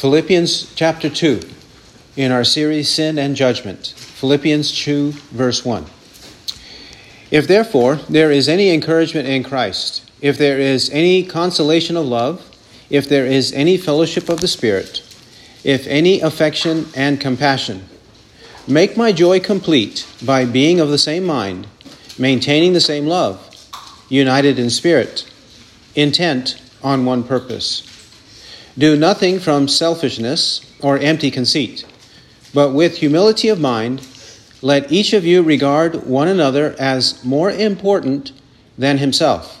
Philippians chapter 2 in our series Sin and Judgment. Philippians 2, verse 1. If therefore there is any encouragement in Christ, if there is any consolation of love, if there is any fellowship of the Spirit, if any affection and compassion, make my joy complete by being of the same mind, maintaining the same love, united in spirit, intent on one purpose. Do nothing from selfishness or empty conceit, but with humility of mind, let each of you regard one another as more important than himself.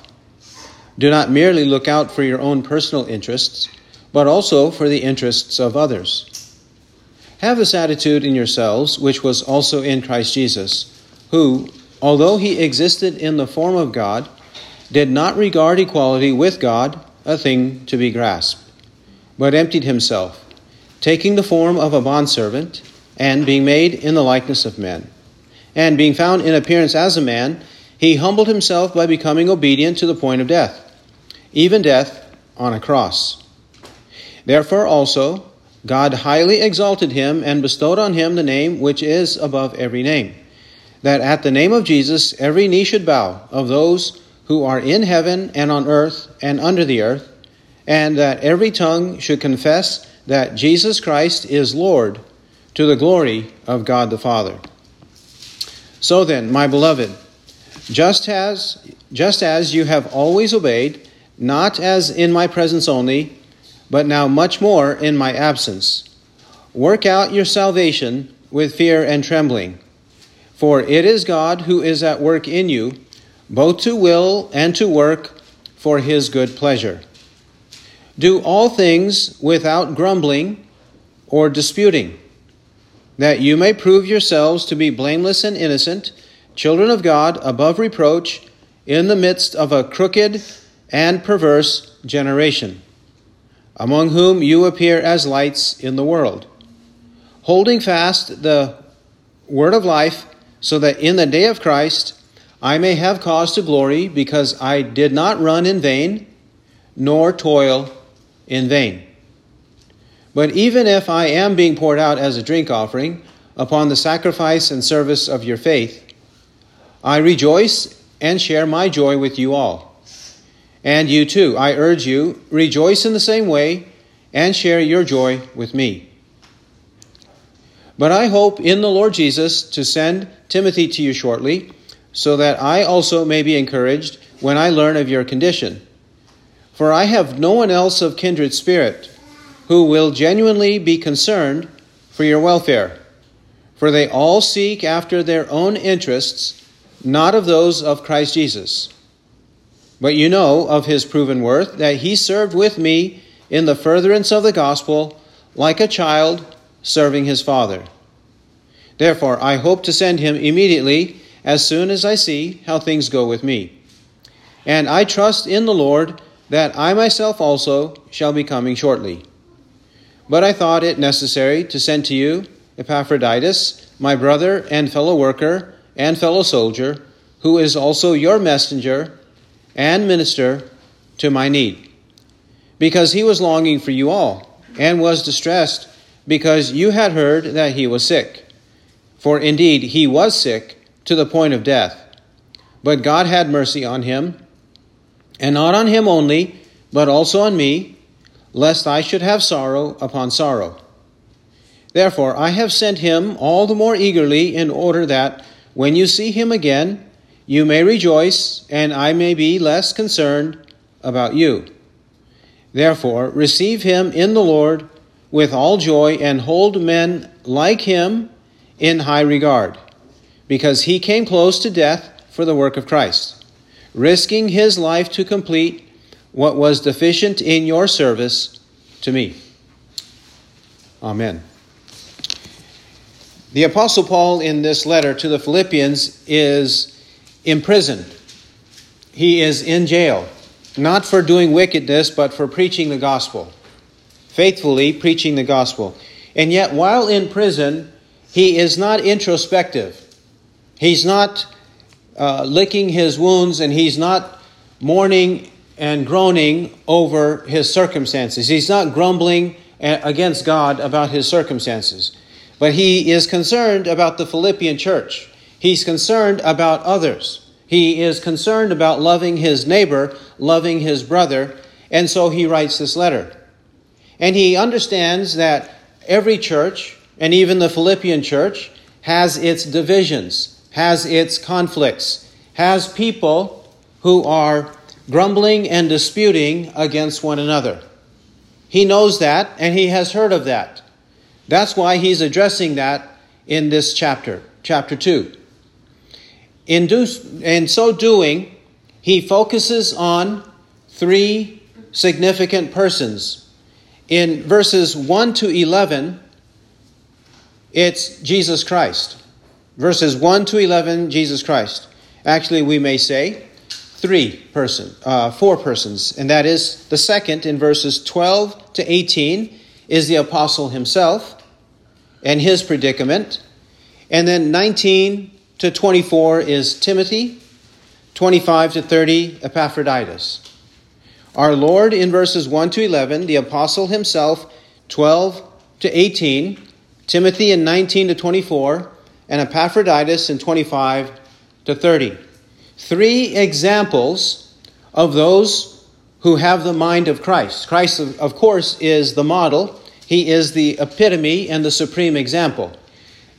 Do not merely look out for your own personal interests, but also for the interests of others. Have this attitude in yourselves, which was also in Christ Jesus, who, although he existed in the form of God, did not regard equality with God a thing to be grasped, but emptied himself, taking the form of a bondservant, and being made in the likeness of men. And being found in appearance as a man, he humbled himself by becoming obedient to the point of death, even death on a cross. Therefore also, God highly exalted him and bestowed on him the name which is above every name, that at the name of Jesus every knee should bow of those who are in heaven and on earth and under the earth, and that every tongue should confess that Jesus Christ is Lord to the glory of God the Father. So then, my beloved, just as just as you have always obeyed, not as in my presence only, but now much more in my absence. Work out your salvation with fear and trembling. For it is God who is at work in you, both to will and to work for his good pleasure. Do all things without grumbling or disputing, that you may prove yourselves to be blameless and innocent, children of God above reproach, in the midst of a crooked and perverse generation among whom you appear as lights in the world, holding fast the word of life, so that in the day of Christ I may have cause to glory, because I did not run in vain, nor toil in vain. But even if I am being poured out as a drink offering upon the sacrifice and service of your faith, I rejoice and share my joy with you all. And you too, I urge you, rejoice in the same way and share your joy with me. But I hope in the Lord Jesus to send Timothy to you shortly, so that I also may be encouraged when I learn of your condition. For I have no one else of kindred spirit who will genuinely be concerned for your welfare. For they all seek after their own interests, not of those of Christ Jesus. But you know of his proven worth, that he served with me in the furtherance of the gospel like a child serving his father. Therefore, I hope to send him immediately as soon as I see how things go with me. And I trust in the Lord that I myself also shall be coming shortly. But I thought it necessary to send to you Epaphroditus, my brother and fellow worker and fellow soldier, who is also your messenger and minister to my need. Because he was longing for you all, and was distressed because you had heard that he was sick. For indeed he was sick to the point of death. But God had mercy on him, and not on him only, but also on me, lest I should have sorrow upon sorrow. Therefore I have sent him all the more eagerly in order that, when you see him again, you may rejoice, and I may be less concerned about you. Therefore, receive him in the Lord with all joy, and hold men like him in high regard, because he came close to death for the work of Christ, risking his life to complete what was deficient in your service to me. Amen. The Apostle Paul in this letter to the Philippians is imprisoned. He is in jail, not for doing wickedness, but for preaching the gospel, faithfully preaching the gospel. And yet, while in prison, he is not introspective. He's not uh, licking his wounds and he's not mourning and groaning over his circumstances. He's not grumbling against God about his circumstances. But he is concerned about the Philippian church. He's concerned about others. He is concerned about loving his neighbor, loving his brother, and so he writes this letter. And he understands that every church, and even the Philippian church, has its divisions, has its conflicts, has people who are grumbling and disputing against one another. He knows that and he has heard of that. That's why he's addressing that in this chapter, chapter 2. In, do, in so doing, he focuses on three significant persons. In verses 1 to 11, it's Jesus Christ. Verses 1 to 11, Jesus Christ. Actually, we may say three person, uh, four persons, and that is the second in verses 12 to 18 is the apostle himself and his predicament, and then 19 to 24 is Timothy, 25 to 30 Epaphroditus. Our Lord in verses 1 to 11, the apostle himself, 12 to 18, Timothy in 19 to 24, and Epaphroditus in 25 to 30 three examples of those who have the mind of Christ. Christ, of course, is the model, he is the epitome and the supreme example.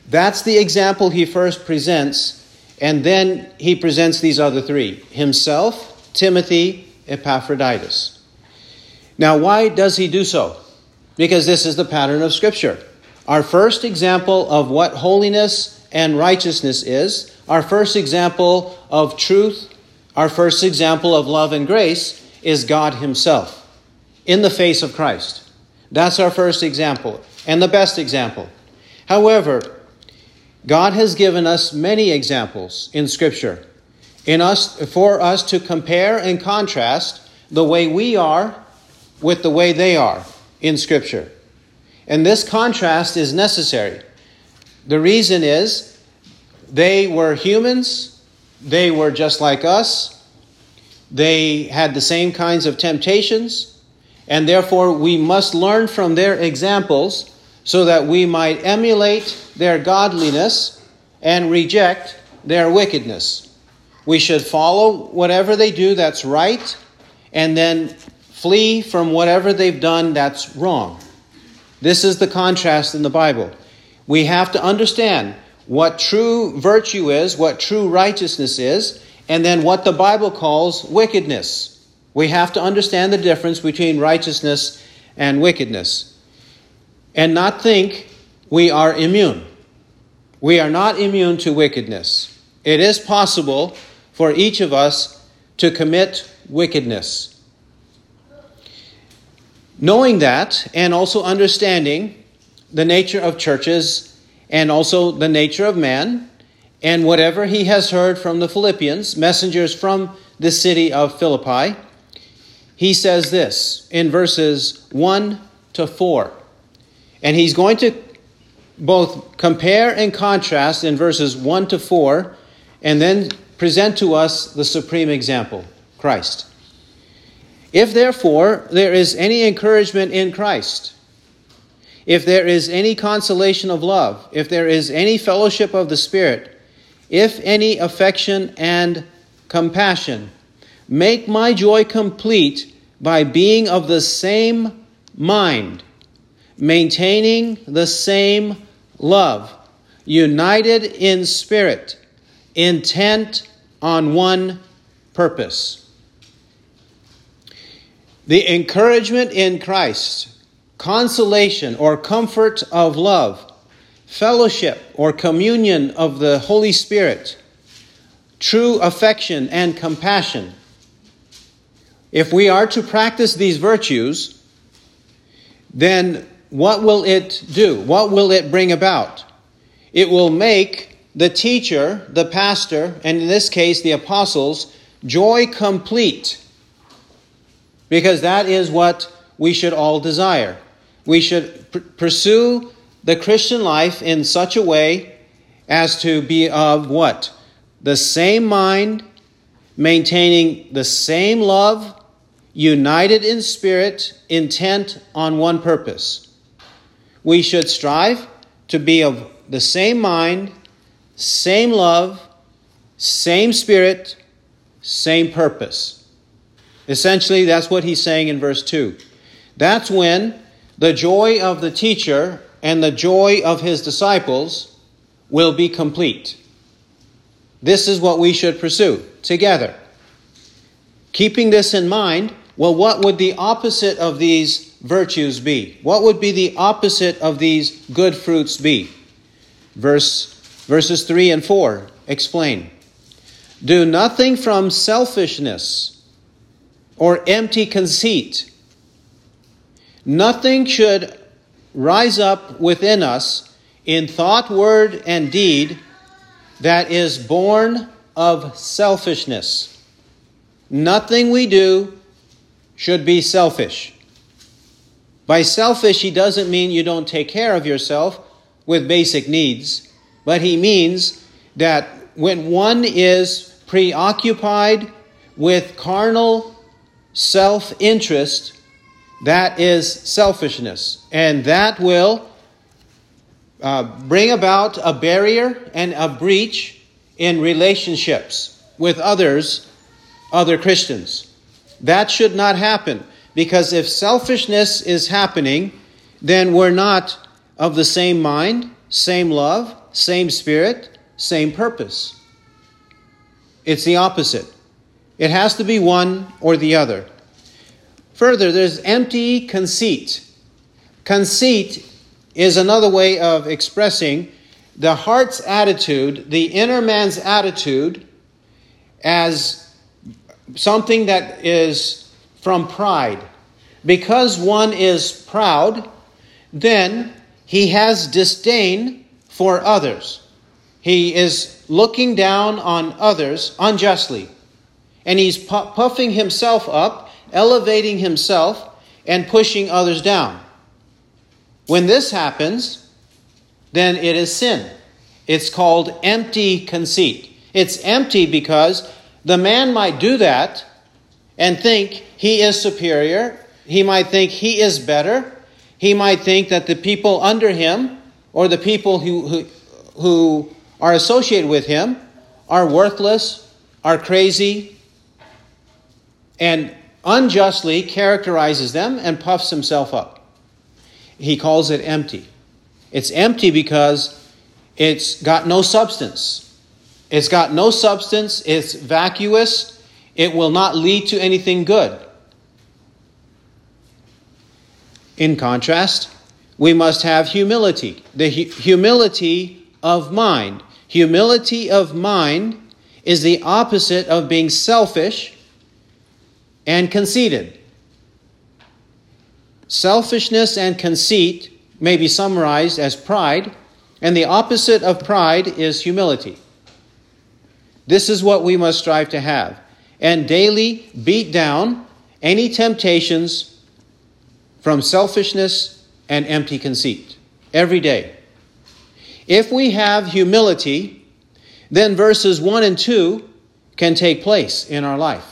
That's the example he first presents, and then he presents these other three himself, Timothy, Epaphroditus. Now, why does he do so? Because this is the pattern of Scripture. Our first example of what holiness and righteousness is our first example of truth, our first example of love and grace is God Himself in the face of Christ. That's our first example and the best example. However, God has given us many examples in Scripture in us, for us to compare and contrast the way we are with the way they are in Scripture. And this contrast is necessary. The reason is they were humans, they were just like us, they had the same kinds of temptations, and therefore we must learn from their examples so that we might emulate their godliness and reject their wickedness. We should follow whatever they do that's right and then flee from whatever they've done that's wrong. This is the contrast in the Bible. We have to understand what true virtue is, what true righteousness is, and then what the Bible calls wickedness. We have to understand the difference between righteousness and wickedness and not think we are immune. We are not immune to wickedness. It is possible for each of us to commit wickedness. Knowing that and also understanding the nature of churches and also the nature of man, and whatever he has heard from the Philippians, messengers from the city of Philippi, he says this in verses 1 to 4. And he's going to both compare and contrast in verses 1 to 4, and then present to us the supreme example, Christ. If therefore there is any encouragement in Christ, if there is any consolation of love, if there is any fellowship of the Spirit, if any affection and compassion, make my joy complete by being of the same mind, maintaining the same love, united in spirit, intent on one purpose. The encouragement in Christ consolation or comfort of love, fellowship or communion of the Holy Spirit, true affection and compassion. If we are to practice these virtues, then what will it do? What will it bring about? It will make the teacher, the pastor, and in this case the apostles, joy complete. Because that is what we should all desire. We should pr- pursue the Christian life in such a way as to be of what? The same mind, maintaining the same love, united in spirit, intent on one purpose. we should strive to be of the same mind, same love, same spirit, same purpose. Essentially, that's what he's saying in verse 2. That's when the joy of the teacher and the joy of his disciples will be complete. This is what we should pursue together. Keeping this in mind, well, what would the opposite of these virtues be? What would be the opposite of these good fruits be? Verse, verses 3 and 4 explain. Do nothing from selfishness or empty conceit. Nothing should rise up within us in thought, word, and deed that is born of selfishness. Nothing we do should be selfish. By selfish, he doesn't mean you don't take care of yourself with basic needs, but he means that when one is preoccupied with carnal self interest, that is selfishness. And that will uh, bring about a barrier and a breach in relationships with others, other Christians. That should not happen because if selfishness is happening, then we're not of the same mind, same love, same spirit, same purpose. It's the opposite. It has to be one or the other. Further, there's empty conceit. Conceit is another way of expressing the heart's attitude, the inner man's attitude, as something that is from pride. Because one is proud, then he has disdain for others. He is looking down on others unjustly. And he's puffing himself up, elevating himself, and pushing others down. When this happens, then it is sin. It's called empty conceit. It's empty because the man might do that and think he is superior. He might think he is better. He might think that the people under him or the people who, who, who are associated with him are worthless, are crazy, and unjustly characterizes them and puffs himself up he calls it empty. It's empty because it's got no substance. It's got no substance, it's vacuous, it will not lead to anything good. In contrast, we must have humility, the hu- humility of mind. Humility of mind is the opposite of being selfish and conceited. Selfishness and conceit may be summarized as pride, and the opposite of pride is humility. This is what we must strive to have, and daily beat down any temptations from selfishness and empty conceit. Every day. If we have humility, then verses 1 and 2 can take place in our life.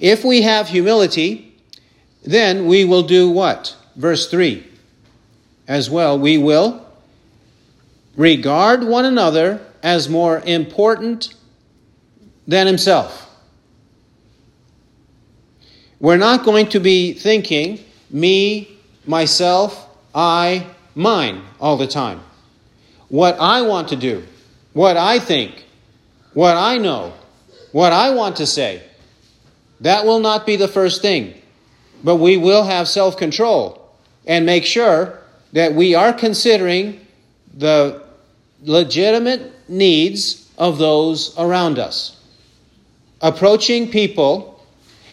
If we have humility, then we will do what? Verse 3 as well. We will regard one another as more important than himself. We're not going to be thinking me, myself, I, mine all the time. What I want to do, what I think, what I know, what I want to say, that will not be the first thing. But we will have self control and make sure that we are considering the legitimate needs of those around us. Approaching people,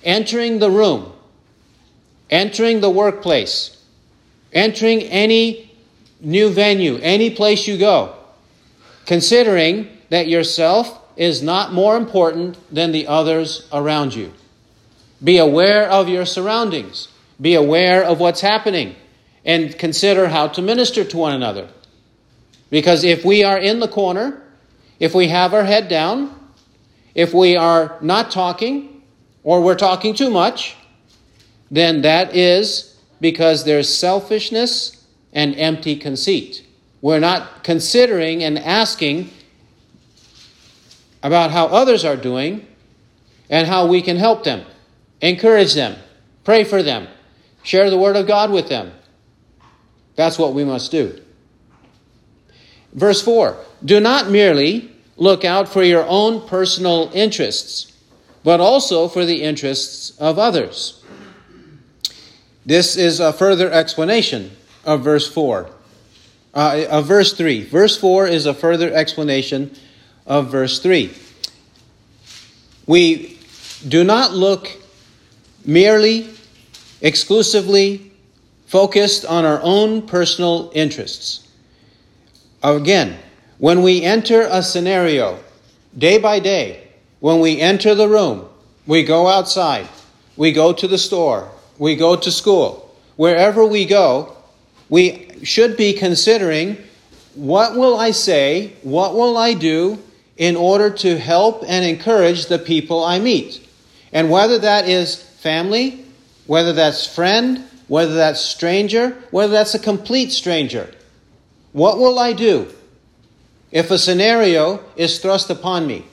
entering the room, entering the workplace, entering any new venue, any place you go, considering that yourself is not more important than the others around you. Be aware of your surroundings. Be aware of what's happening and consider how to minister to one another. Because if we are in the corner, if we have our head down, if we are not talking, or we're talking too much, then that is because there's selfishness and empty conceit. We're not considering and asking about how others are doing and how we can help them, encourage them, pray for them, share the Word of God with them. That's what we must do. Verse 4 Do not merely look out for your own personal interests, but also for the interests of others. This is a further explanation of verse 4. Uh, of verse 3. Verse 4 is a further explanation of verse 3. We do not look merely, exclusively focused on our own personal interests. Again, when we enter a scenario, day by day, when we enter the room, we go outside, we go to the store, we go to school, wherever we go, we should be considering what will I say, what will I do in order to help and encourage the people I meet. And whether that is family, whether that's friend, whether that's stranger, whether that's a complete stranger, what will I do if a scenario is thrust upon me?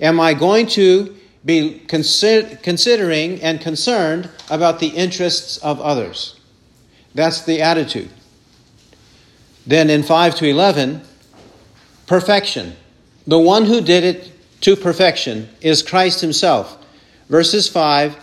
Am I going to be consider- considering and concerned about the interests of others? That's the attitude. Then in 5 to 11, perfection. The one who did it to perfection is Christ Himself. Verses 5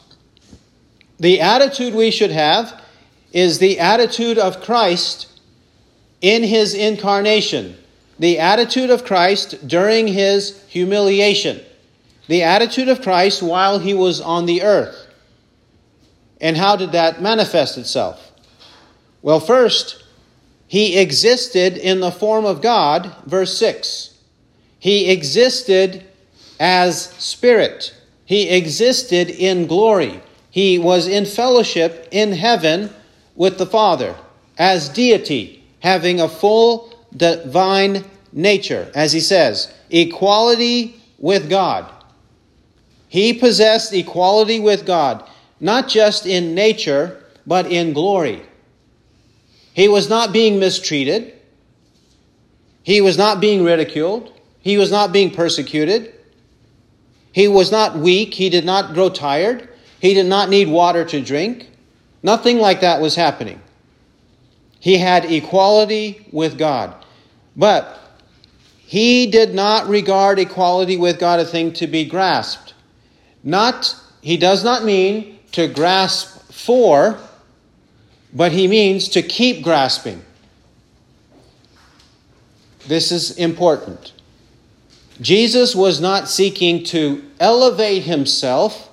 The attitude we should have is the attitude of Christ in his incarnation, the attitude of Christ during his humiliation, the attitude of Christ while he was on the earth. And how did that manifest itself? Well, first, he existed in the form of God, verse 6. He existed as spirit. He existed in glory. He was in fellowship in heaven with the Father as deity, having a full divine nature, as he says, equality with God. He possessed equality with God, not just in nature, but in glory. He was not being mistreated. He was not being ridiculed. He was not being persecuted. He was not weak. He did not grow tired. He did not need water to drink. Nothing like that was happening. He had equality with God. But he did not regard equality with God a thing to be grasped. Not, he does not mean to grasp for, but he means to keep grasping. This is important. Jesus was not seeking to elevate himself.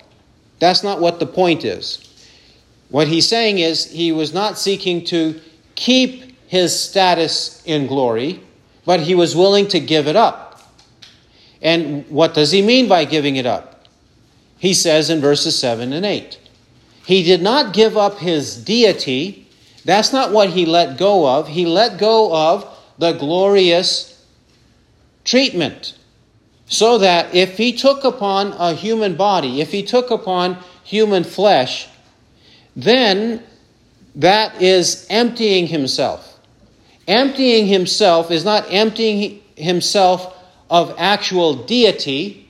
That's not what the point is. What he's saying is he was not seeking to keep his status in glory, but he was willing to give it up. And what does he mean by giving it up? He says in verses 7 and 8 he did not give up his deity. That's not what he let go of. He let go of the glorious treatment. So that if he took upon a human body, if he took upon human flesh, then that is emptying himself. Emptying himself is not emptying himself of actual deity,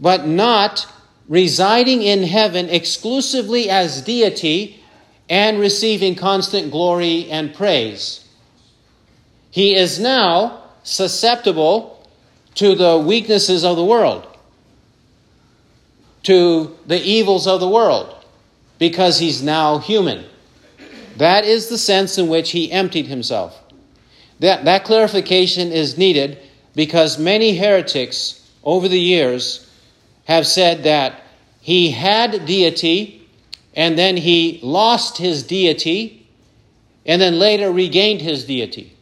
but not residing in heaven exclusively as deity and receiving constant glory and praise. He is now susceptible to the weaknesses of the world, to the evils of the world, because he's now human. That is the sense in which he emptied himself. That, that clarification is needed because many heretics over the years have said that he had deity and then he lost his deity and then later regained his deity.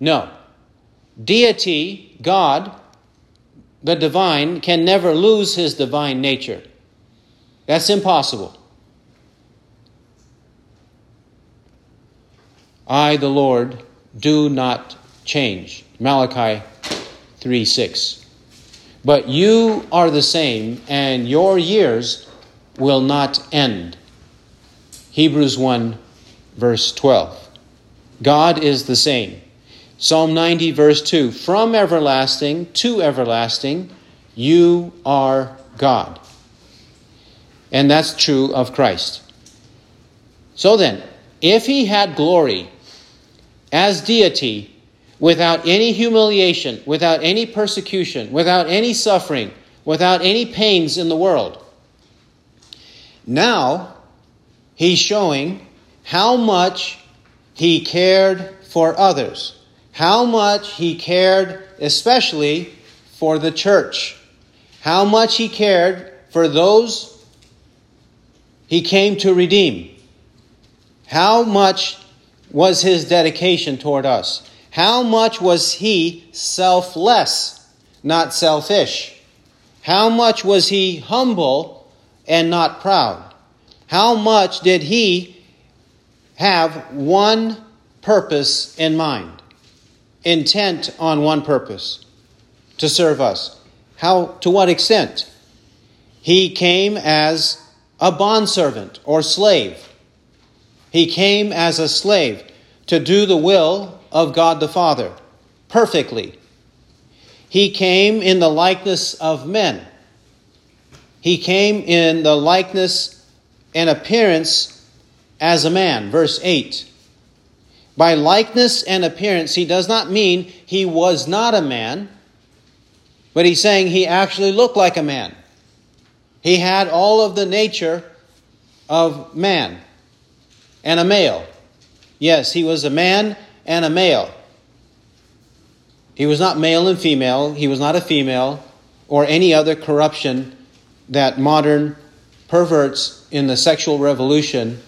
No. Deity, God, the divine, can never lose his divine nature. That's impossible. I, the Lord, do not change. Malachi 3 6. But you are the same, and your years will not end. Hebrews 1, verse 12. God is the same. Psalm 90, verse 2 From everlasting to everlasting, you are God. And that's true of Christ. So then, if he had glory as deity without any humiliation, without any persecution, without any suffering, without any pains in the world, now he's showing how much he cared for others, how much he cared especially for the church, how much he cared for those he came to redeem, how much was his dedication toward us, how much was he selfless, not selfish, how much was he humble and not proud. How much did he have one purpose in mind, intent on one purpose to serve us? How, to what extent? He came as a bondservant or slave. He came as a slave to do the will of God the Father perfectly. He came in the likeness of men he came in the likeness and appearance as a man. Verse 8. By likeness and appearance, he does not mean he was not a man, but he's saying he actually looked like a man. He had all of the nature of man and a male. Yes, he was a man and a male. He was not male and female, he was not a female or any other corruption that modern perverts in the sexual revolution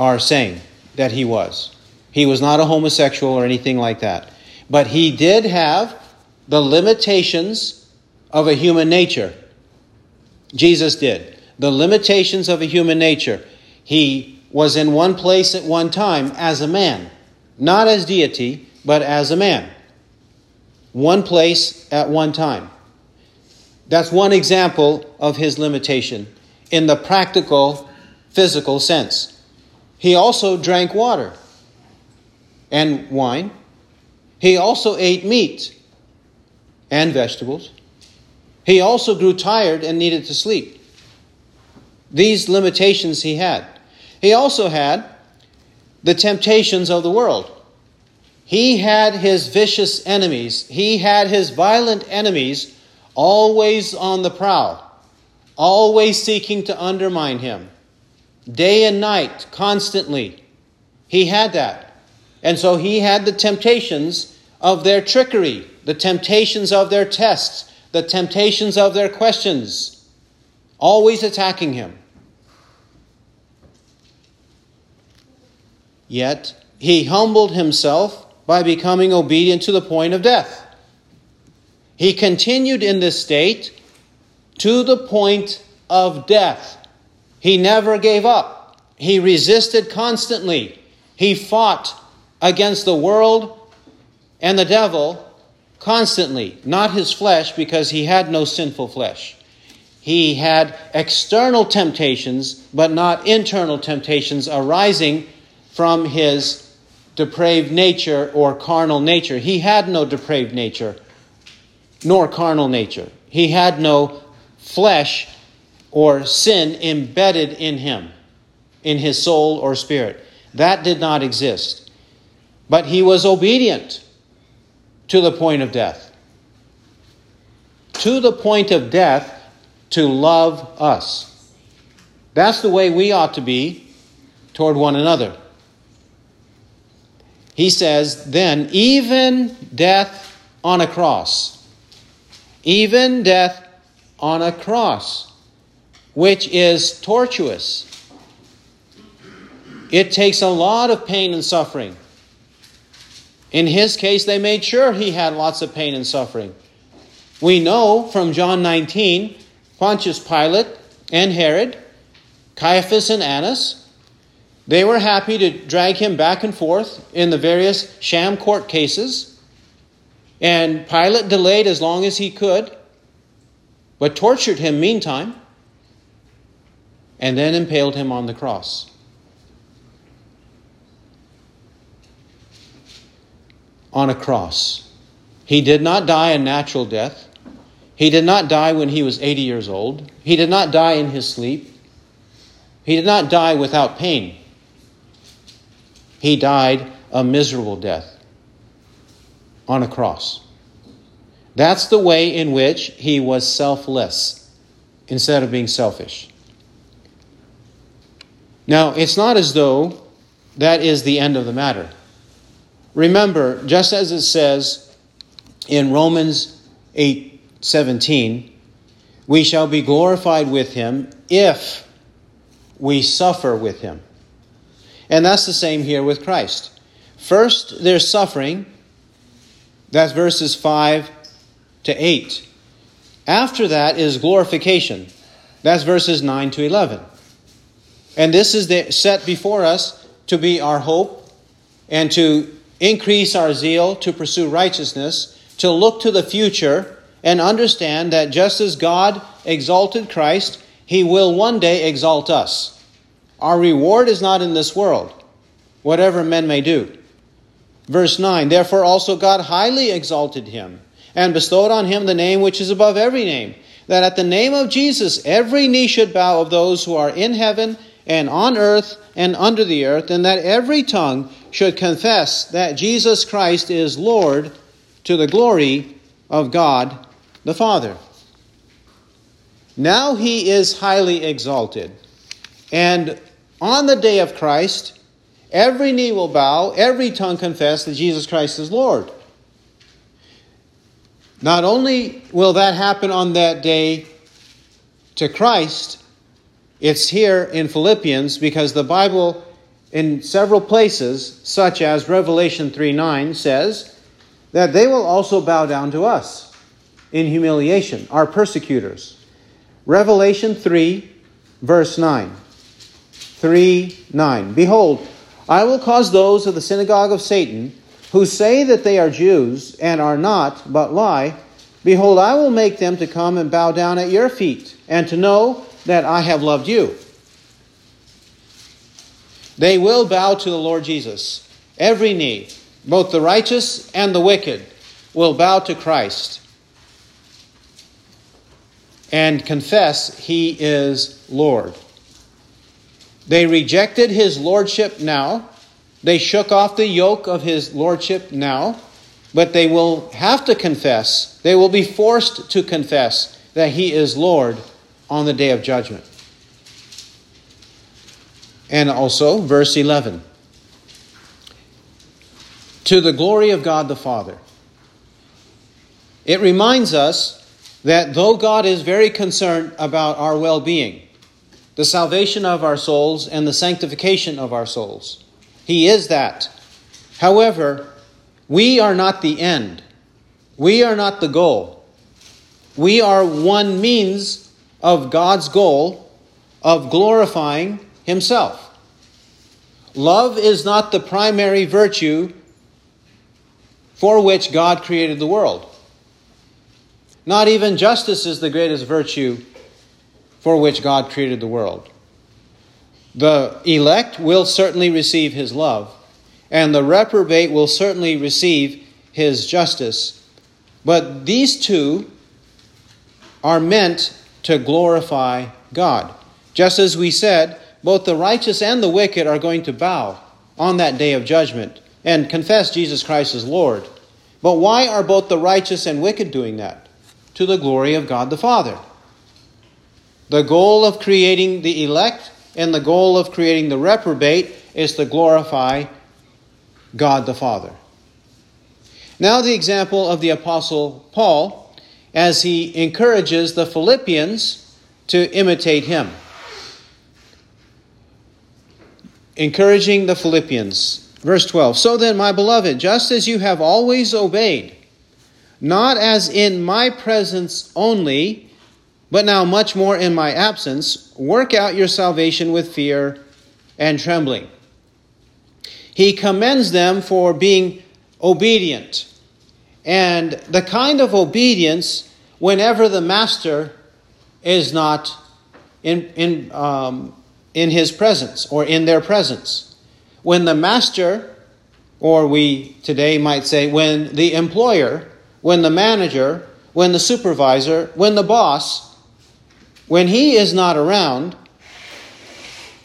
are saying that he was. He was not a homosexual or anything like that. But he did have the limitations of a human nature. Jesus did. The limitations of a human nature. He was in one place at one time as a man, not as deity, but as a man. One place at one time. That's one example of his limitation in the practical, physical sense. He also drank water and wine. He also ate meat and vegetables. He also grew tired and needed to sleep. These limitations he had. He also had the temptations of the world. He had his vicious enemies. He had his violent enemies always on the prowl, always seeking to undermine him, day and night, constantly. He had that. And so he had the temptations of their trickery, the temptations of their tests, the temptations of their questions, always attacking him. Yet he humbled himself by becoming obedient to the point of death. He continued in this state to the point of death. He never gave up. He resisted constantly. He fought against the world and the devil constantly, not his flesh, because he had no sinful flesh. He had external temptations, but not internal temptations arising from his depraved nature or carnal nature. He had no depraved nature nor carnal nature. He had no flesh or sin embedded in him, in his soul or spirit. That did not exist. But he was obedient to the point of death. To the point of death to love us. That's the way we ought to be toward one another. He says, then, even death on a cross even death on a cross, which is tortuous. It takes a lot of pain and suffering. In his case, they made sure he had lots of pain and suffering. We know from John 19, Pontius Pilate and Herod, Caiaphas and Annas, they were happy to drag him back and forth in the various sham court cases. And Pilate delayed as long as he could, but tortured him meantime, and then impaled him on the cross. On a cross. He did not die a natural death. He did not die when he was 80 years old. He did not die in his sleep. He did not die without pain. He died a miserable death on a cross. That's the way in which he was selfless instead of being selfish. Now, it's not as though that is the end of the matter. Remember, just as it says in Romans 8 17, we shall be glorified with him if we suffer with him. And that's the same here with Christ. First, there's suffering. That's verses 5 to 8. After that is glorification. That's verses 9 to 11. And this is the, set before us to be our hope and to increase our zeal to pursue righteousness, to look to the future and understand that just as God exalted Christ, he will one day exalt us. Our reward is not in this world, whatever men may do. Verse 9 Therefore also God highly exalted him and bestowed on him the name which is above every name, that at the name of Jesus every knee should bow of those who are in heaven and on earth and under the earth, and that every tongue should confess that Jesus Christ is Lord to the glory of God the Father. Now he is highly exalted. And on the day of Christ, every knee will bow, every tongue confess that Jesus Christ is Lord. Not only will that happen on that day to Christ, it's here in Philippians because the Bible, in several places, such as Revelation 3 9, says that they will also bow down to us in humiliation, our persecutors. Revelation 3, verse 9. 3 9. Behold, I will cause those of the synagogue of Satan who say that they are Jews and are not, but lie. Behold, I will make them to come and bow down at your feet, and to know that I have loved you. They will bow to the Lord Jesus. Every knee, both the righteous and the wicked, will bow to Christ and confess he is Lord. They rejected his lordship now. They shook off the yoke of his lordship now. But they will have to confess, they will be forced to confess that he is Lord on the day of judgment. And also, verse 11 to the glory of God the Father. It reminds us that though God is very concerned about our well being, the salvation of our souls and the sanctification of our souls. He is that. However, we are not the end. We are not the goal. We are one means of God's goal of glorifying Himself. Love is not the primary virtue for which God created the world. Not even justice is the greatest virtue for which God created the world. The elect will certainly receive his love, and the reprobate will certainly receive his justice. But these two are meant to glorify God. Just as we said, both the righteous and the wicked are going to bow on that day of judgment and confess Jesus Christ as Lord. But why are both the righteous and wicked doing that? To the glory of God the Father. The goal of creating the elect and the goal of creating the reprobate is to glorify God the Father. Now, the example of the Apostle Paul as he encourages the Philippians to imitate him. Encouraging the Philippians. Verse 12 So then, my beloved, just as you have always obeyed, not as in my presence only, but now much more in my absence, work out your salvation with fear and trembling. He commends them for being obedient. And the kind of obedience whenever the master is not in, in, um, in his presence or in their presence. When the master, or we today might say, when the employer, when the manager, when the supervisor, when the boss, when he is not around,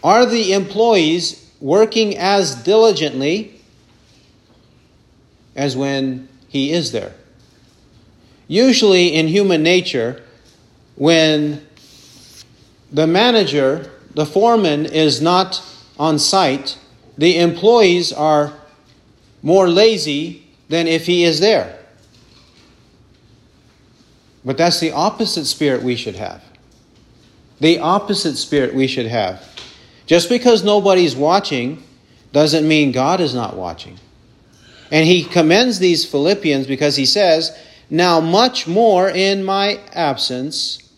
are the employees working as diligently as when he is there? Usually, in human nature, when the manager, the foreman, is not on site, the employees are more lazy than if he is there. But that's the opposite spirit we should have. The opposite spirit we should have. Just because nobody's watching doesn't mean God is not watching. And he commends these Philippians because he says, Now much more in my absence,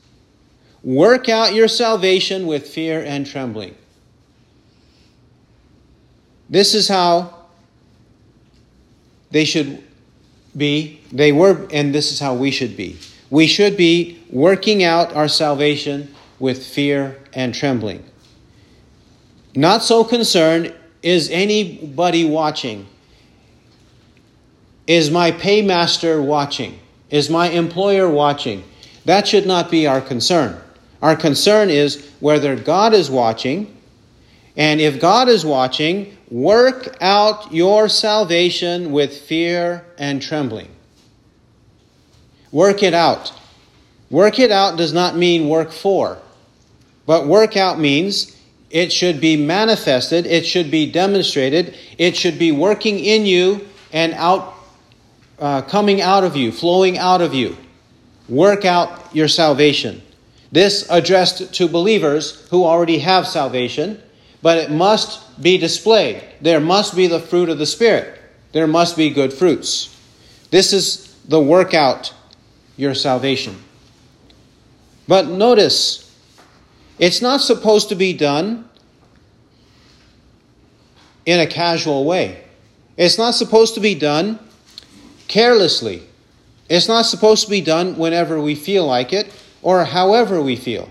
work out your salvation with fear and trembling. This is how they should be. They were, and this is how we should be. We should be working out our salvation with fear and trembling. Not so concerned is anybody watching? Is my paymaster watching? Is my employer watching? That should not be our concern. Our concern is whether God is watching, and if God is watching, work out your salvation with fear and trembling. Work it out. Work it out does not mean work for, but work out means it should be manifested, it should be demonstrated, it should be working in you and out, uh, coming out of you, flowing out of you. Work out your salvation. This addressed to believers who already have salvation but it must be displayed. There must be the fruit of the Spirit. There must be good fruits. This is the workout your salvation. But notice, it's not supposed to be done in a casual way. It's not supposed to be done carelessly. It's not supposed to be done whenever we feel like it or however we feel.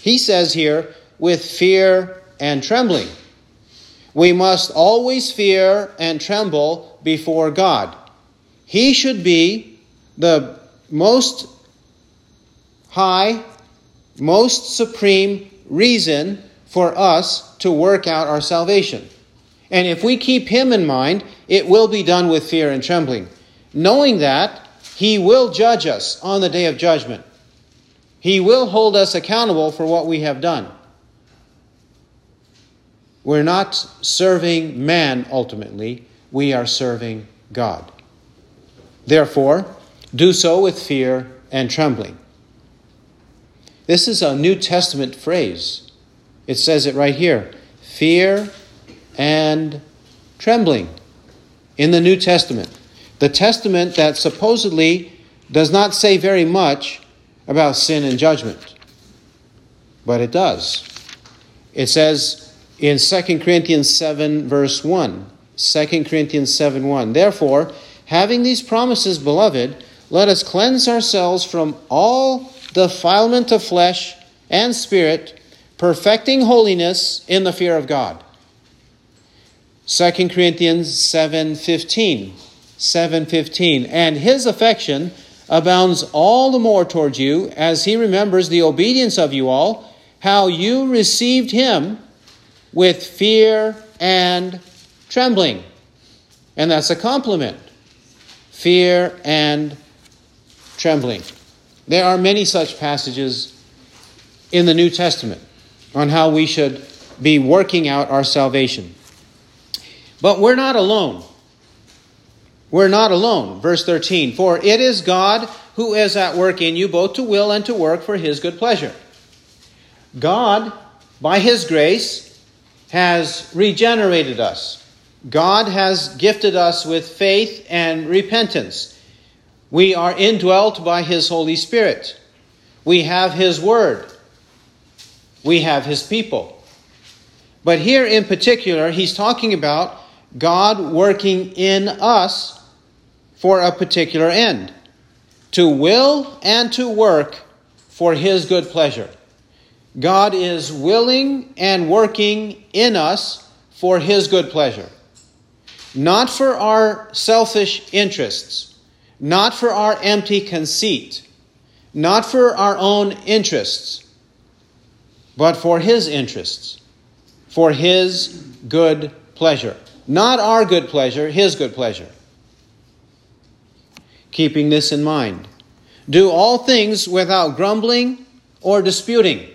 He says here, with fear and trembling. We must always fear and tremble before God. He should be the most high, most supreme reason for us to work out our salvation. And if we keep Him in mind, it will be done with fear and trembling, knowing that He will judge us on the day of judgment. He will hold us accountable for what we have done. We're not serving man ultimately, we are serving God. Therefore, do so with fear and trembling. This is a New Testament phrase. It says it right here fear and trembling in the New Testament. The Testament that supposedly does not say very much about sin and judgment, but it does. It says, in 2 Corinthians 7, verse 1. 2 Corinthians 7 1. Therefore, having these promises, beloved, let us cleanse ourselves from all defilement of flesh and spirit, perfecting holiness in the fear of God. 2 Corinthians 7:15 7:15 and his affection abounds all the more toward you as he remembers the obedience of you all how you received him with fear and trembling. And that's a compliment. Fear and trembling. There are many such passages in the New Testament on how we should be working out our salvation. But we're not alone. We're not alone. Verse 13 For it is God who is at work in you both to will and to work for his good pleasure. God, by his grace, has regenerated us. God has gifted us with faith and repentance. We are indwelt by His Holy Spirit. We have His Word. We have His people. But here in particular, he's talking about God working in us for a particular end to will and to work for his good pleasure. God is willing and working in us for his good pleasure. Not for our selfish interests, not for our empty conceit, not for our own interests, but for his interests, for his good pleasure. Not our good pleasure, his good pleasure. Keeping this in mind, do all things without grumbling or disputing.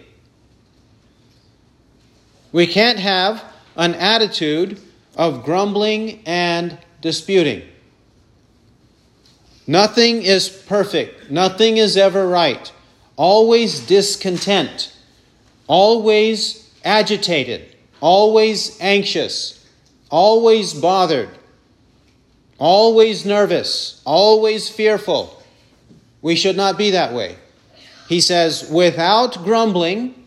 We can't have an attitude of grumbling and disputing. Nothing is perfect, nothing is ever right. Always discontent, always agitated, always anxious, always bothered, always nervous, always fearful. We should not be that way. He says, without grumbling,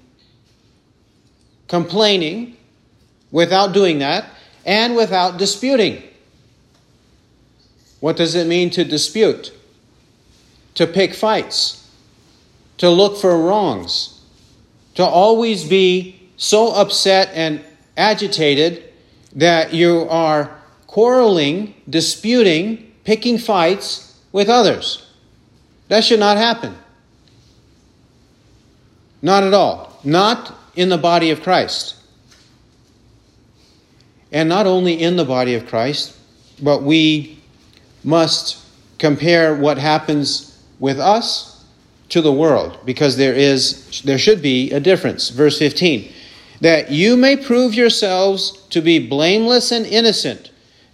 complaining, without doing that, and without disputing. What does it mean to dispute? To pick fights, to look for wrongs, to always be so upset and agitated that you are quarreling, disputing, picking fights with others. That should not happen. Not at all. Not in the body of Christ. And not only in the body of Christ, but we must compare what happens with us to the world because there is there should be a difference. Verse 15 that you may prove yourselves to be blameless and innocent,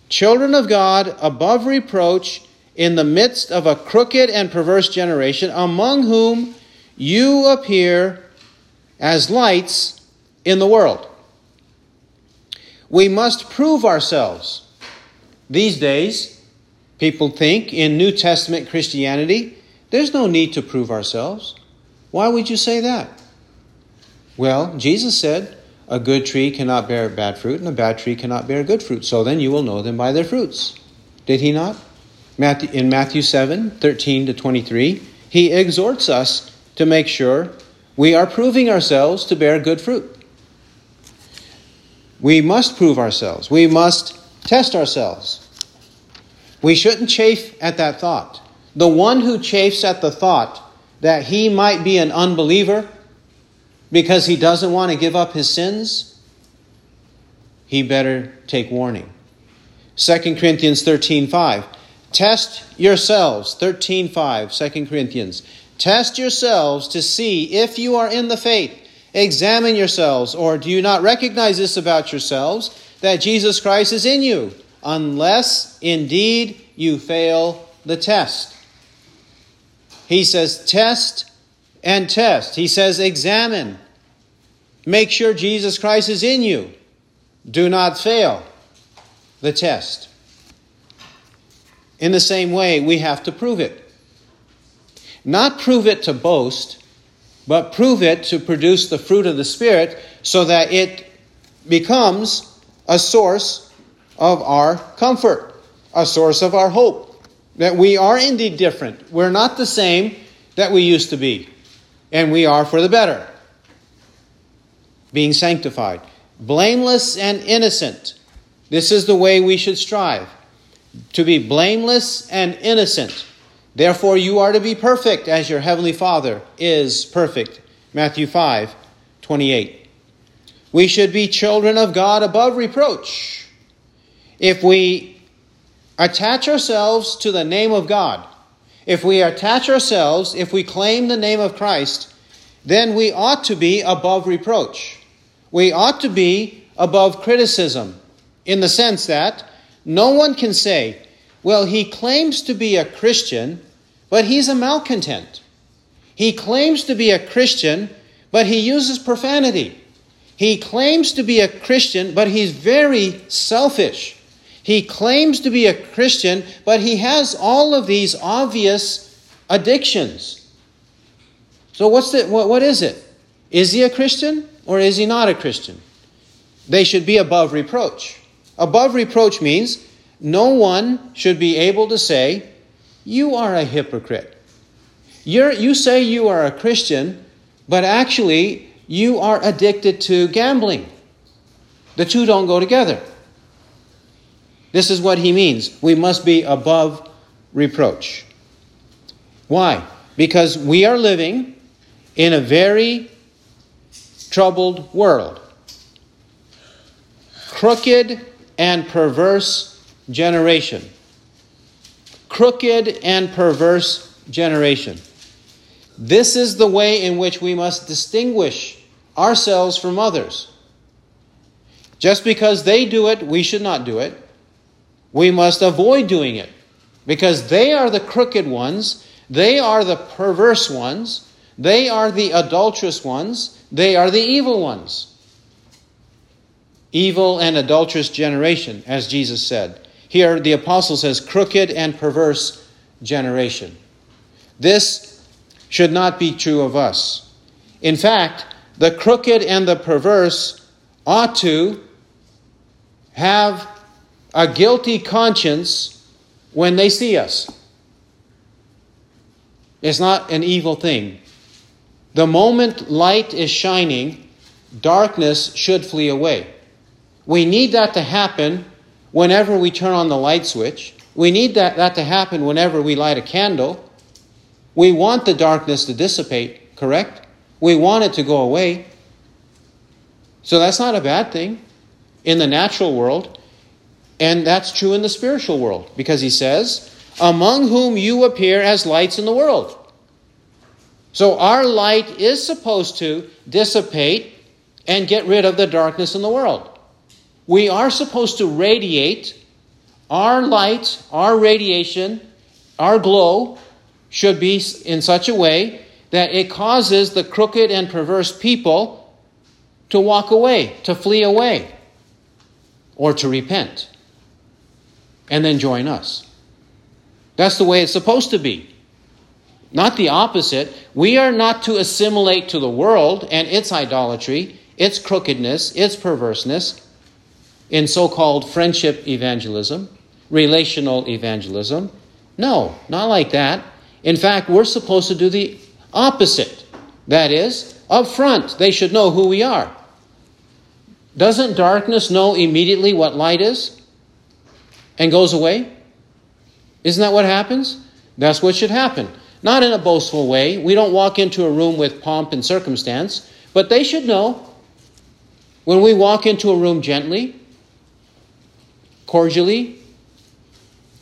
children of God, above reproach, in the midst of a crooked and perverse generation, among whom you appear as lights in the world. We must prove ourselves. These days, people think in New Testament Christianity, there's no need to prove ourselves. Why would you say that? Well, Jesus said, a good tree cannot bear bad fruit, and a bad tree cannot bear good fruit. So then you will know them by their fruits. Did he not? Matthew, in Matthew 7 13 to 23, he exhorts us to make sure we are proving ourselves to bear good fruit. We must prove ourselves, we must test ourselves. We shouldn't chafe at that thought. The one who chafes at the thought that he might be an unbeliever because he doesn't want to give up his sins, he better take warning. 2 Corinthians 13:5 Test yourselves. 13:5 2 Corinthians. Test yourselves to see if you are in the faith. Examine yourselves or do you not recognize this about yourselves that Jesus Christ is in you unless indeed you fail the test? He says test and test. He says, examine. Make sure Jesus Christ is in you. Do not fail the test. In the same way, we have to prove it. Not prove it to boast, but prove it to produce the fruit of the Spirit so that it becomes a source of our comfort, a source of our hope. That we are indeed different. We're not the same that we used to be and we are for the better. Being sanctified, blameless and innocent. This is the way we should strive to be blameless and innocent. Therefore, you are to be perfect as your heavenly Father is perfect. Matthew 5 28. We should be children of God above reproach. If we attach ourselves to the name of God, if we attach ourselves, if we claim the name of Christ, then we ought to be above reproach. We ought to be above criticism in the sense that no one can say, well, he claims to be a Christian, but he's a malcontent. He claims to be a Christian, but he uses profanity. He claims to be a Christian, but he's very selfish. He claims to be a Christian, but he has all of these obvious addictions. So what's the what, what is it? Is he a Christian or is he not a Christian? They should be above reproach. Above reproach means no one should be able to say, You are a hypocrite. You're, you say you are a Christian, but actually you are addicted to gambling. The two don't go together. This is what he means. We must be above reproach. Why? Because we are living in a very troubled world. Crooked and perverse generation. Crooked and perverse generation. This is the way in which we must distinguish ourselves from others. Just because they do it, we should not do it we must avoid doing it because they are the crooked ones, they are the perverse ones, they are the adulterous ones, they are the evil ones. Evil and adulterous generation, as Jesus said. Here, the apostle says, crooked and perverse generation. This should not be true of us. In fact, the crooked and the perverse ought to have a guilty conscience when they see us. It's not an evil thing. The moment light is shining, darkness should flee away. We need that to happen whenever we turn on the light switch. We need that, that to happen whenever we light a candle. We want the darkness to dissipate, correct? We want it to go away. So that's not a bad thing in the natural world. And that's true in the spiritual world because he says, among whom you appear as lights in the world. So our light is supposed to dissipate and get rid of the darkness in the world. We are supposed to radiate our light, our radiation, our glow should be in such a way that it causes the crooked and perverse people to walk away, to flee away, or to repent and then join us. That's the way it's supposed to be. Not the opposite. We are not to assimilate to the world and its idolatry, its crookedness, its perverseness in so called friendship evangelism, relational evangelism. No, not like that. In fact, we're supposed to do the opposite. That is, up front, they should know who we are. Doesn't darkness know immediately what light is? And goes away? Isn't that what happens? That's what should happen. Not in a boastful way. We don't walk into a room with pomp and circumstance, but they should know when we walk into a room gently, cordially,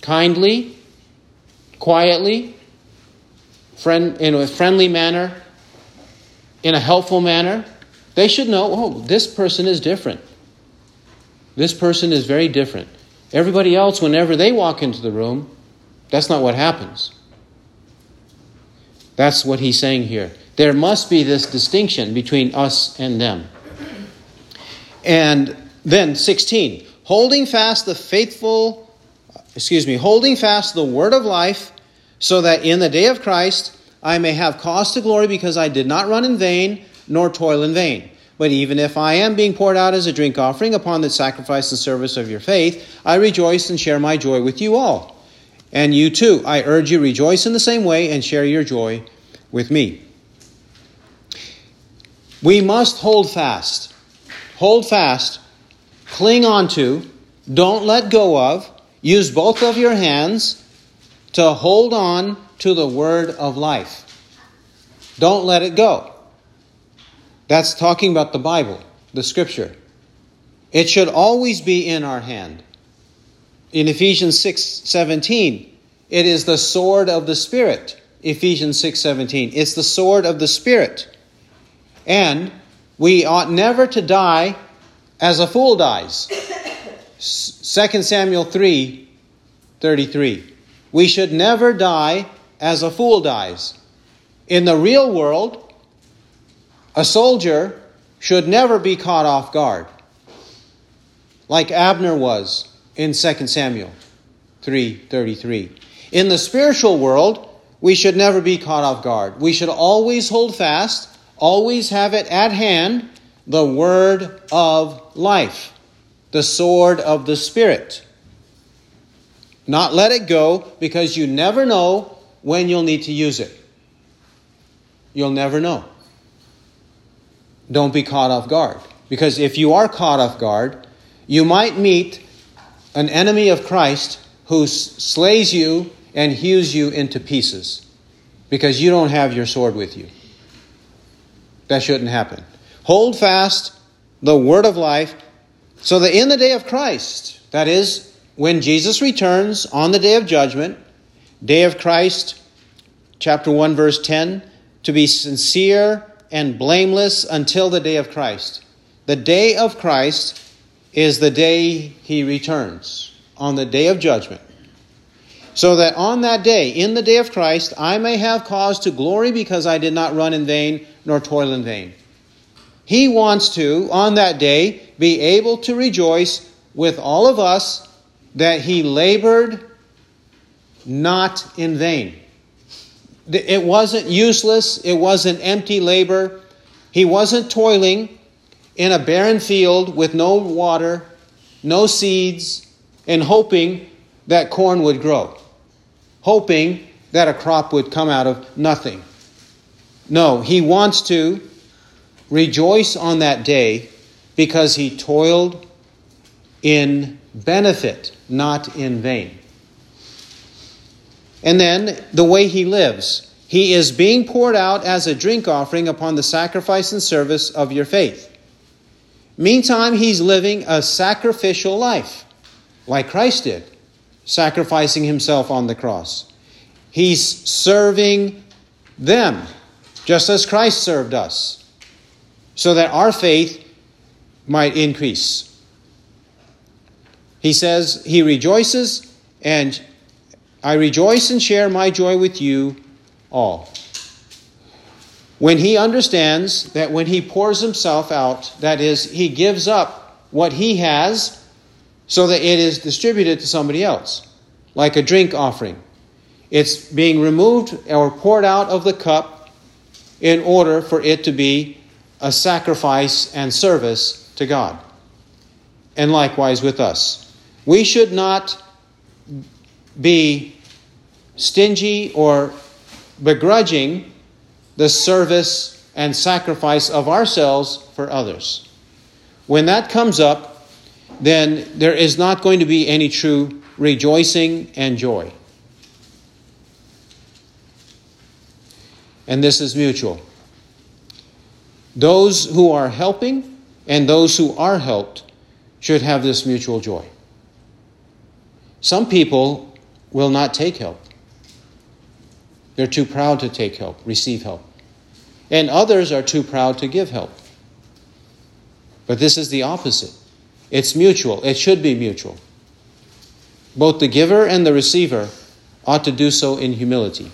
kindly, quietly, friend, in a friendly manner, in a helpful manner, they should know, oh, this person is different. This person is very different. Everybody else, whenever they walk into the room, that's not what happens. That's what he's saying here. There must be this distinction between us and them. And then 16, holding fast the faithful, excuse me, holding fast the word of life, so that in the day of Christ I may have cause to glory because I did not run in vain nor toil in vain. But even if I am being poured out as a drink offering upon the sacrifice and service of your faith, I rejoice and share my joy with you all. And you too, I urge you, rejoice in the same way and share your joy with me. We must hold fast. Hold fast. Cling on to. Don't let go of. Use both of your hands to hold on to the word of life. Don't let it go. That's talking about the Bible, the scripture. It should always be in our hand. In Ephesians 6 17, it is the sword of the Spirit. Ephesians 6 17. It's the sword of the Spirit. And we ought never to die as a fool dies. 2 Samuel 3 33. We should never die as a fool dies. In the real world, a soldier should never be caught off guard, like Abner was in 2 Samuel 3:33. In the spiritual world, we should never be caught off guard. We should always hold fast, always have it at hand, the word of life, the sword of the Spirit. Not let it go because you never know when you'll need to use it. You'll never know. Don't be caught off guard. Because if you are caught off guard, you might meet an enemy of Christ who slays you and hews you into pieces because you don't have your sword with you. That shouldn't happen. Hold fast the word of life so that in the day of Christ, that is, when Jesus returns on the day of judgment, day of Christ, chapter 1, verse 10, to be sincere and blameless until the day of Christ. The day of Christ is the day he returns, on the day of judgment. So that on that day, in the day of Christ, I may have cause to glory because I did not run in vain nor toil in vain. He wants to, on that day, be able to rejoice with all of us that he labored not in vain. It wasn't useless, it wasn't empty labor. He wasn't toiling in a barren field with no water, no seeds, and hoping that corn would grow, hoping that a crop would come out of nothing. No, he wants to rejoice on that day because he toiled in benefit, not in vain. And then the way he lives. He is being poured out as a drink offering upon the sacrifice and service of your faith. Meantime, he's living a sacrificial life, like Christ did, sacrificing himself on the cross. He's serving them, just as Christ served us, so that our faith might increase. He says he rejoices, and I rejoice and share my joy with you all. When he understands that when he pours himself out, that is, he gives up what he has so that it is distributed to somebody else, like a drink offering. It's being removed or poured out of the cup in order for it to be a sacrifice and service to God. And likewise with us. We should not be stingy or begrudging the service and sacrifice of ourselves for others. When that comes up, then there is not going to be any true rejoicing and joy. And this is mutual. Those who are helping and those who are helped should have this mutual joy. Some people will not take help. They're too proud to take help, receive help. And others are too proud to give help. But this is the opposite. It's mutual. It should be mutual. Both the giver and the receiver ought to do so in humility.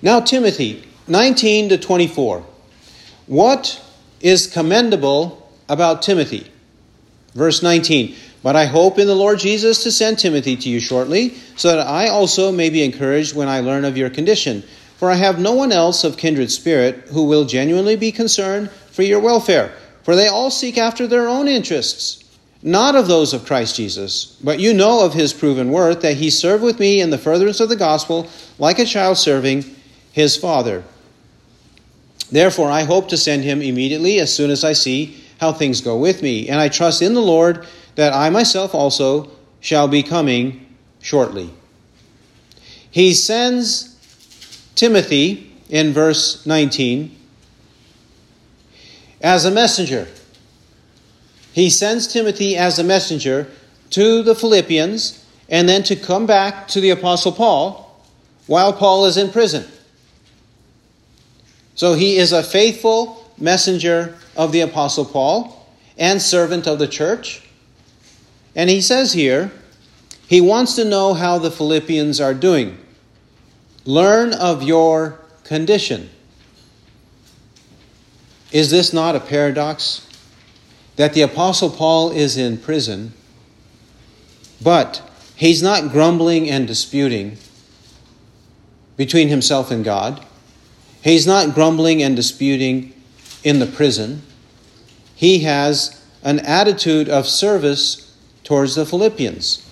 Now, Timothy, 19 to 24. What is commendable about Timothy? Verse 19. But I hope in the Lord Jesus to send Timothy to you shortly, so that I also may be encouraged when I learn of your condition. For I have no one else of kindred spirit who will genuinely be concerned for your welfare. For they all seek after their own interests, not of those of Christ Jesus. But you know of his proven worth, that he served with me in the furtherance of the gospel, like a child serving his father. Therefore, I hope to send him immediately as soon as I see how things go with me. And I trust in the Lord that I myself also shall be coming shortly. He sends Timothy in verse 19 as a messenger. He sends Timothy as a messenger to the Philippians and then to come back to the Apostle Paul while Paul is in prison. So he is a faithful messenger of the Apostle Paul and servant of the church. And he says here, he wants to know how the Philippians are doing. Learn of your condition. Is this not a paradox? That the Apostle Paul is in prison But he's not grumbling and disputing between himself and God. He's not grumbling and disputing in the prison. He has an attitude of service towards the Philippians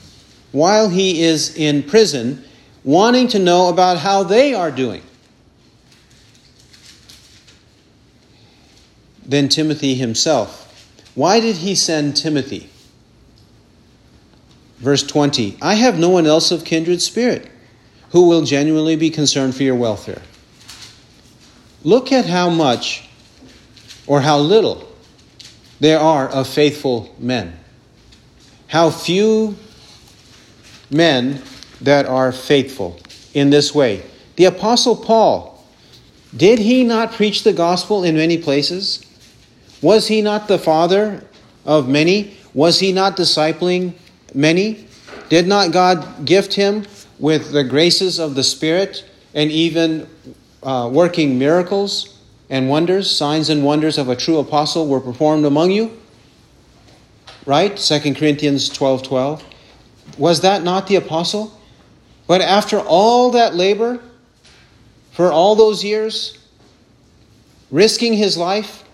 while he is in prison, wanting to know about how they are doing. Then Timothy himself. Why did he send Timothy? Verse 20 I have no one else of kindred spirit who will genuinely be concerned for your welfare. Look at how much or how little there are of faithful men. How few men that are faithful in this way. The Apostle Paul, did he not preach the gospel in many places? Was he not the father of many? Was he not discipling many? Did not God gift him with the graces of the Spirit and even uh, working miracles and wonders, signs and wonders of a true apostle were performed among you? Right? 2 Corinthians 12 12. Was that not the apostle? But after all that labor, for all those years, risking his life,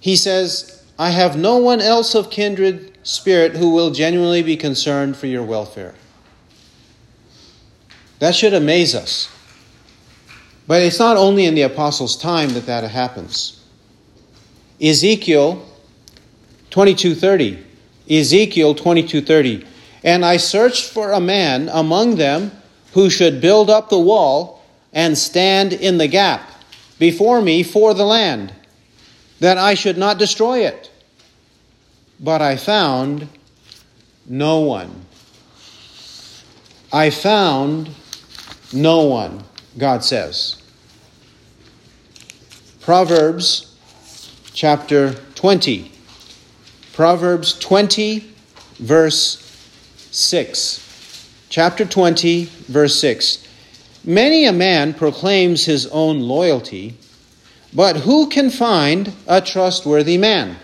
he says, I have no one else of kindred spirit who will genuinely be concerned for your welfare. That should amaze us. But it's not only in the apostles' time that that happens. Ezekiel 22:30. Ezekiel 22:30. And I searched for a man among them who should build up the wall and stand in the gap before me for the land, that I should not destroy it. But I found no one. I found no one, God says. Proverbs chapter 20. Proverbs 20, verse 6. Chapter 20, verse 6. Many a man proclaims his own loyalty, but who can find a trustworthy man?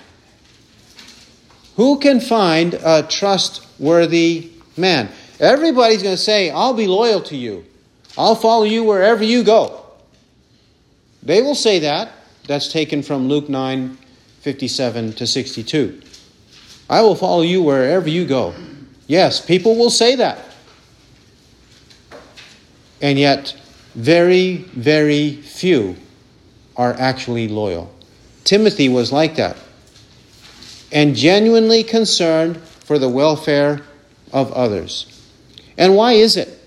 Who can find a trustworthy man? Everybody's going to say, I'll be loyal to you. I'll follow you wherever you go. They will say that. That's taken from Luke 9 57 to 62. I will follow you wherever you go. Yes, people will say that. And yet, very, very few are actually loyal. Timothy was like that and genuinely concerned for the welfare of others. And why is it?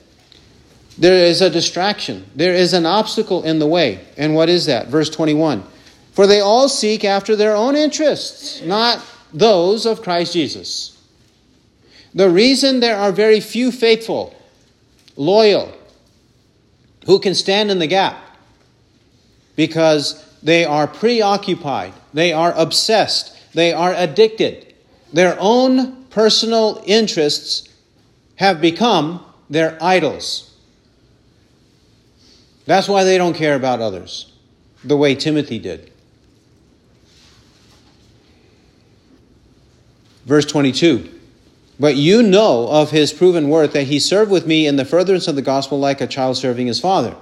There is a distraction, there is an obstacle in the way. And what is that? Verse 21 For they all seek after their own interests, not those of Christ Jesus. The reason there are very few faithful, loyal, who can stand in the gap, because they are preoccupied, they are obsessed, they are addicted. Their own personal interests have become their idols. That's why they don't care about others, the way Timothy did. Verse 22 But you know of his proven worth that he served with me in the furtherance of the gospel like a child serving his father.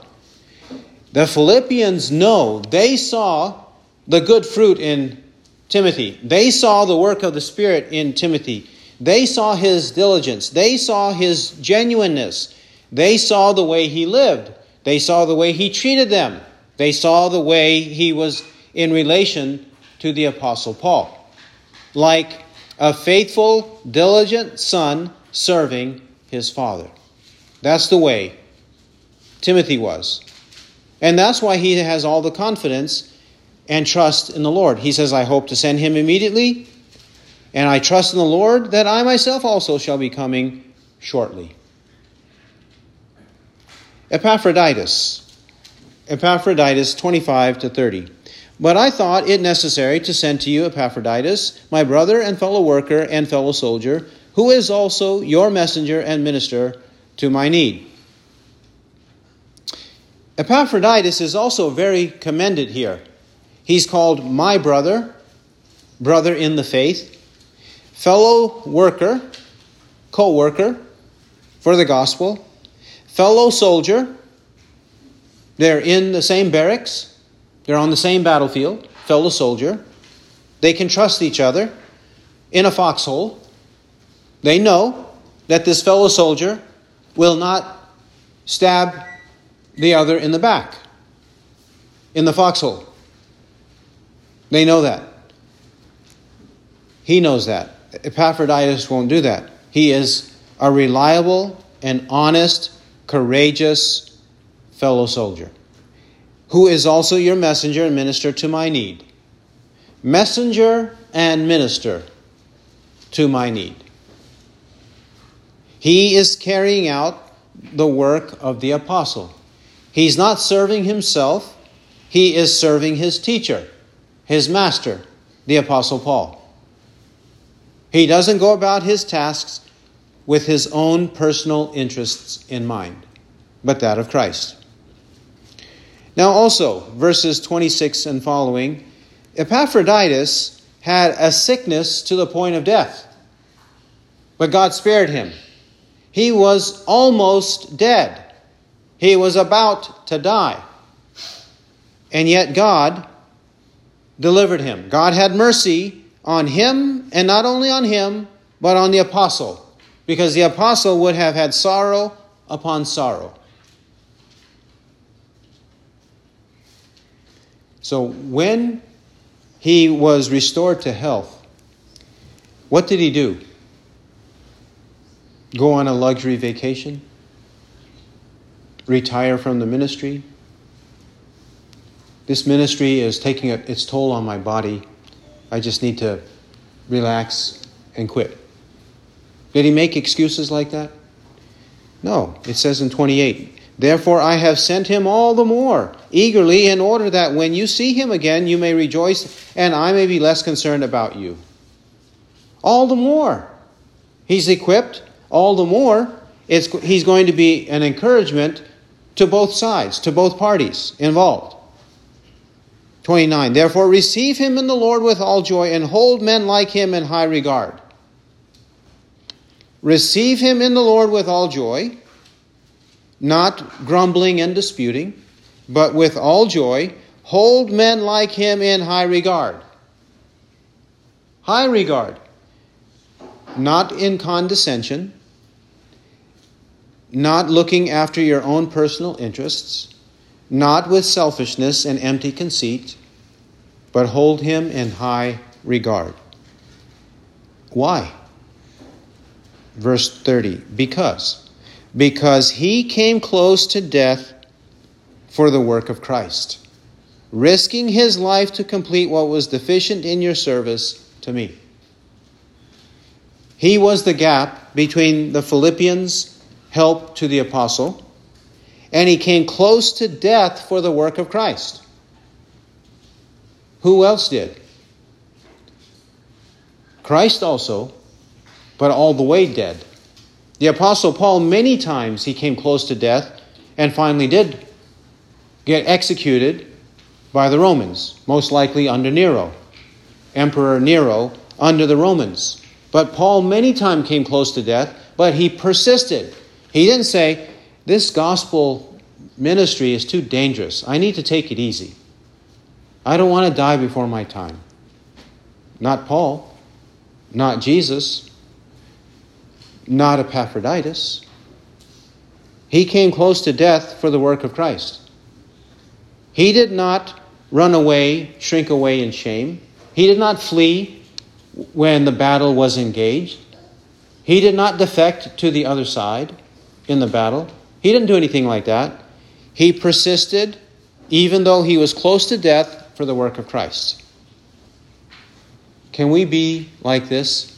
The Philippians know, they saw the good fruit in Timothy. They saw the work of the Spirit in Timothy. They saw his diligence. They saw his genuineness. They saw the way he lived. They saw the way he treated them. They saw the way he was in relation to the Apostle Paul. Like a faithful, diligent son serving his father. That's the way Timothy was. And that's why he has all the confidence and trust in the Lord. He says, I hope to send him immediately, and I trust in the Lord that I myself also shall be coming shortly. Epaphroditus. Epaphroditus 25 to 30. But I thought it necessary to send to you Epaphroditus, my brother and fellow worker and fellow soldier, who is also your messenger and minister to my need. Epaphroditus is also very commended here. He's called my brother, brother in the faith, fellow worker, co worker, for the gospel, fellow soldier. They're in the same barracks, they're on the same battlefield, fellow soldier. They can trust each other in a foxhole. They know that this fellow soldier will not stab the other in the back, in the foxhole. They know that. He knows that. Epaphroditus won't do that. He is a reliable and honest, courageous fellow soldier who is also your messenger and minister to my need. Messenger and minister to my need. He is carrying out the work of the apostle. He's not serving himself, he is serving his teacher, his master, the apostle Paul. He doesn't go about his tasks with his own personal interests in mind, but that of Christ. Now, also, verses 26 and following Epaphroditus had a sickness to the point of death, but God spared him. He was almost dead, he was about to die. And yet, God delivered him. God had mercy on him, and not only on him, but on the apostle, because the apostle would have had sorrow upon sorrow. So when he was restored to health, what did he do? Go on a luxury vacation? Retire from the ministry? This ministry is taking its toll on my body. I just need to relax and quit. Did he make excuses like that? No. It says in 28 Therefore, I have sent him all the more eagerly in order that when you see him again, you may rejoice and I may be less concerned about you. All the more. He's equipped, all the more. It's, he's going to be an encouragement to both sides, to both parties involved. 29. Therefore, receive him in the Lord with all joy and hold men like him in high regard. Receive him in the Lord with all joy not grumbling and disputing, but with all joy, hold men like him in high regard. High regard. Not in condescension, not looking after your own personal interests, not with selfishness and empty conceit, but hold him in high regard. Why? Verse 30 Because because he came close to death for the work of Christ, risking his life to complete what was deficient in your service to me. He was the gap between the Philippians' help to the apostle, and he came close to death for the work of Christ. Who else did? Christ also, but all the way dead. The Apostle Paul, many times, he came close to death and finally did get executed by the Romans, most likely under Nero, Emperor Nero, under the Romans. But Paul many times came close to death, but he persisted. He didn't say, This gospel ministry is too dangerous. I need to take it easy. I don't want to die before my time. Not Paul, not Jesus not Epaphroditus. He came close to death for the work of Christ. He did not run away, shrink away in shame. He did not flee when the battle was engaged. He did not defect to the other side in the battle. He didn't do anything like that. He persisted even though he was close to death for the work of Christ. Can we be like this?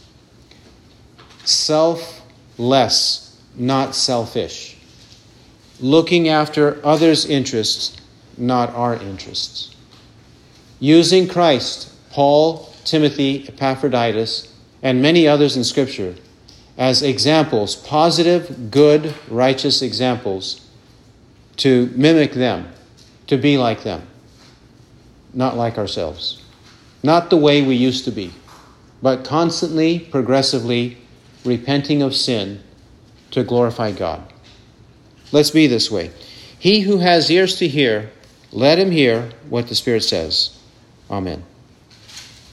Self less, not selfish. Looking after others' interests, not our interests. Using Christ, Paul, Timothy, Epaphroditus, and many others in Scripture as examples, positive, good, righteous examples, to mimic them, to be like them, not like ourselves. Not the way we used to be, but constantly, progressively repenting of sin to glorify God. Let's be this way. He who has ears to hear, let him hear what the Spirit says. Amen.